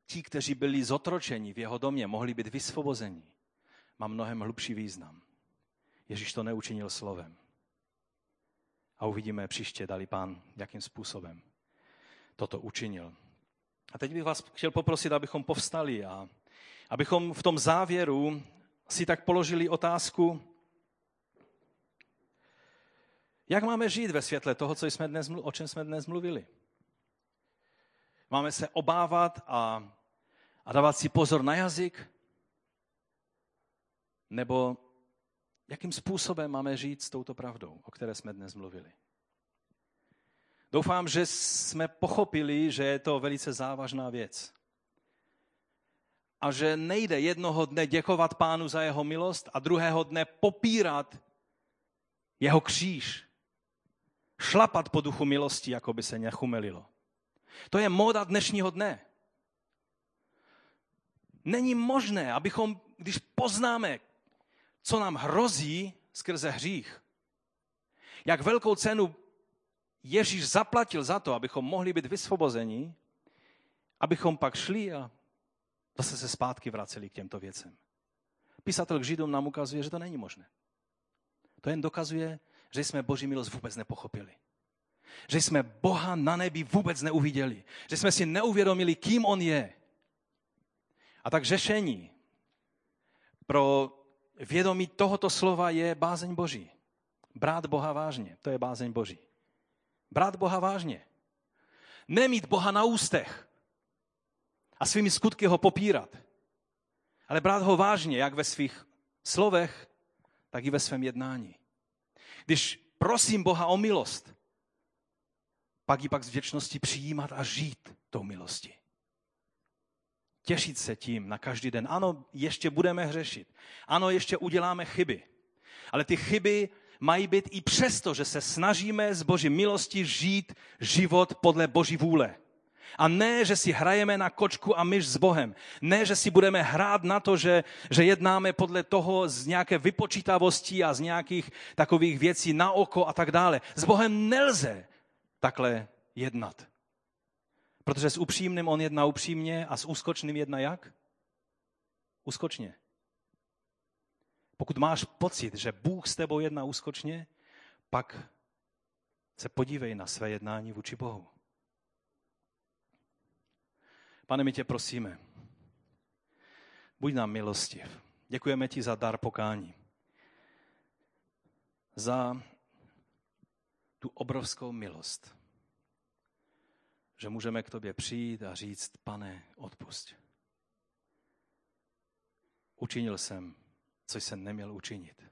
ti, kteří byli zotročeni v jeho domě, mohli být vysvobozeni, má mnohem hlubší význam. Ježíš to neučinil slovem. A uvidíme příště, dali pán, jakým způsobem toto učinil. A teď bych vás chtěl poprosit, abychom povstali a abychom v tom závěru si tak položili otázku, jak máme žít ve světle toho, co jsme dnes, o čem jsme dnes mluvili. Máme se obávat a, a dávat si pozor na jazyk? Nebo jakým způsobem máme žít s touto pravdou, o které jsme dnes mluvili? Doufám, že jsme pochopili, že je to velice závažná věc. A že nejde jednoho dne děkovat pánu za jeho milost a druhého dne popírat jeho kříž. Šlapat po duchu milosti, jako by se nechumelilo. To je móda dnešního dne. Není možné, abychom, když poznáme, co nám hrozí skrze hřích, jak velkou cenu Ježíš zaplatil za to, abychom mohli být vysvobozeni, abychom pak šli a zase se zpátky vraceli k těmto věcem. Písatel k Židům nám ukazuje, že to není možné. To jen dokazuje, že jsme Boží milost vůbec nepochopili. Že jsme Boha na nebi vůbec neuviděli. Že jsme si neuvědomili, kým On je. A tak řešení pro vědomí tohoto slova je bázeň Boží. Brát Boha vážně, to je bázeň Boží. Brát Boha vážně. Nemít Boha na ústech a svými skutky ho popírat, ale brát ho vážně, jak ve svých slovech, tak i ve svém jednání. Když prosím Boha o milost, pak ji pak z vděčnosti přijímat a žít tou milosti. Těšit se tím na každý den. Ano, ještě budeme hřešit. Ano, ještě uděláme chyby. Ale ty chyby mají být i přesto, že se snažíme z Boží milosti žít život podle Boží vůle. A ne, že si hrajeme na kočku a myš s Bohem. Ne, že si budeme hrát na to, že, že jednáme podle toho z nějaké vypočítavosti a z nějakých takových věcí na oko a tak dále. S Bohem nelze takhle jednat. Protože s upřímným on jedná upřímně a s úskočným jedná jak? Úskočně. Pokud máš pocit, že Bůh s tebou jedná úskočně, pak se podívej na své jednání vůči Bohu. Pane, my tě prosíme, buď nám milostiv. Děkujeme ti za dar pokání. Za tu obrovskou milost, že můžeme k tobě přijít a říct, pane, odpust. Učinil jsem co jsem neměl učinit.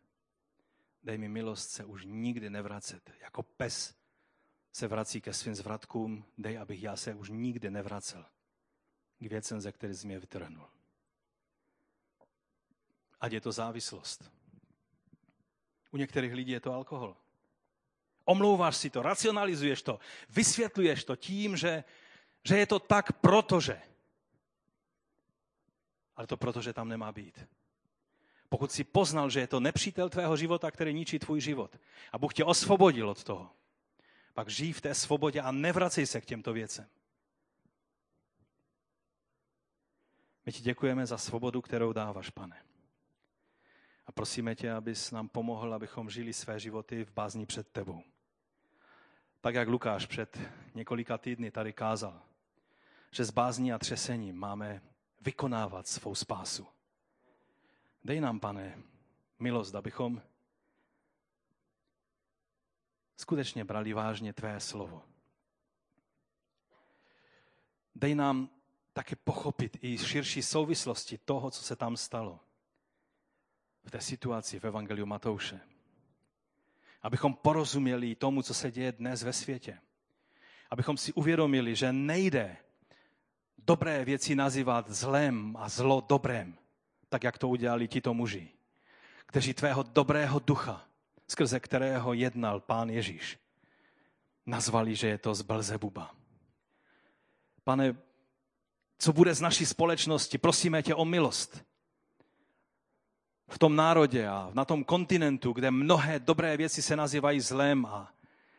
Dej mi milost se už nikdy nevracet. Jako pes se vrací ke svým zvratkům, dej, abych já se už nikdy nevracel k věcem, ze kterých jsi mě vytrhnul. Ať je to závislost. U některých lidí je to alkohol. Omlouváš si to, racionalizuješ to, vysvětluješ to tím, že, že je to tak, protože. Ale to proto, že tam nemá být. Pokud si poznal, že je to nepřítel tvého života, který ničí tvůj život a Bůh tě osvobodil od toho, pak žij v té svobodě a nevracej se k těmto věcem. My ti děkujeme za svobodu, kterou dáváš, pane. A prosíme tě, abys nám pomohl, abychom žili své životy v bázni před tebou. Tak jak Lukáš před několika týdny tady kázal, že s bázní a třesením máme vykonávat svou spásu. Dej nám, pane, milost, abychom skutečně brali vážně tvé slovo. Dej nám také pochopit i širší souvislosti toho, co se tam stalo v té situaci v Evangeliu Matouše. Abychom porozuměli tomu, co se děje dnes ve světě. Abychom si uvědomili, že nejde dobré věci nazývat zlem a zlo dobrém tak jak to udělali tito muži, kteří tvého dobrého ducha, skrze kterého jednal pán Ježíš, nazvali, že je to z Belzebuba. Pane, co bude z naší společnosti? Prosíme tě o milost. V tom národě a na tom kontinentu, kde mnohé dobré věci se nazývají zlem a,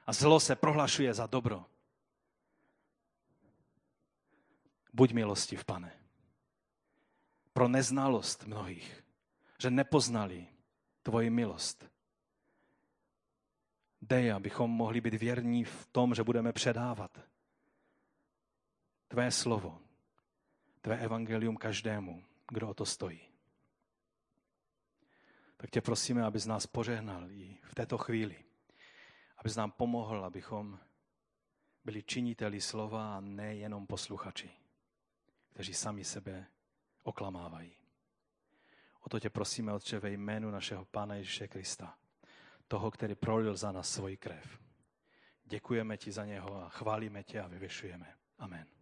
a zlo se prohlašuje za dobro. Buď milostiv, pane. Pro neznalost mnohých, že nepoznali tvoji milost. Dej, abychom mohli být věrní v tom, že budeme předávat tvé slovo, tvé evangelium každému, kdo o to stojí. Tak tě prosíme, abys nás požehnal i v této chvíli. Abys nám pomohl, abychom byli činiteli slova a ne jenom posluchači, kteří sami sebe oklamávají. O to tě prosíme, Otče, ve jménu našeho Pána Ježíše Krista, toho, který prolil za nás svoji krev. Děkujeme ti za něho a chválíme tě a vyvěšujeme. Amen.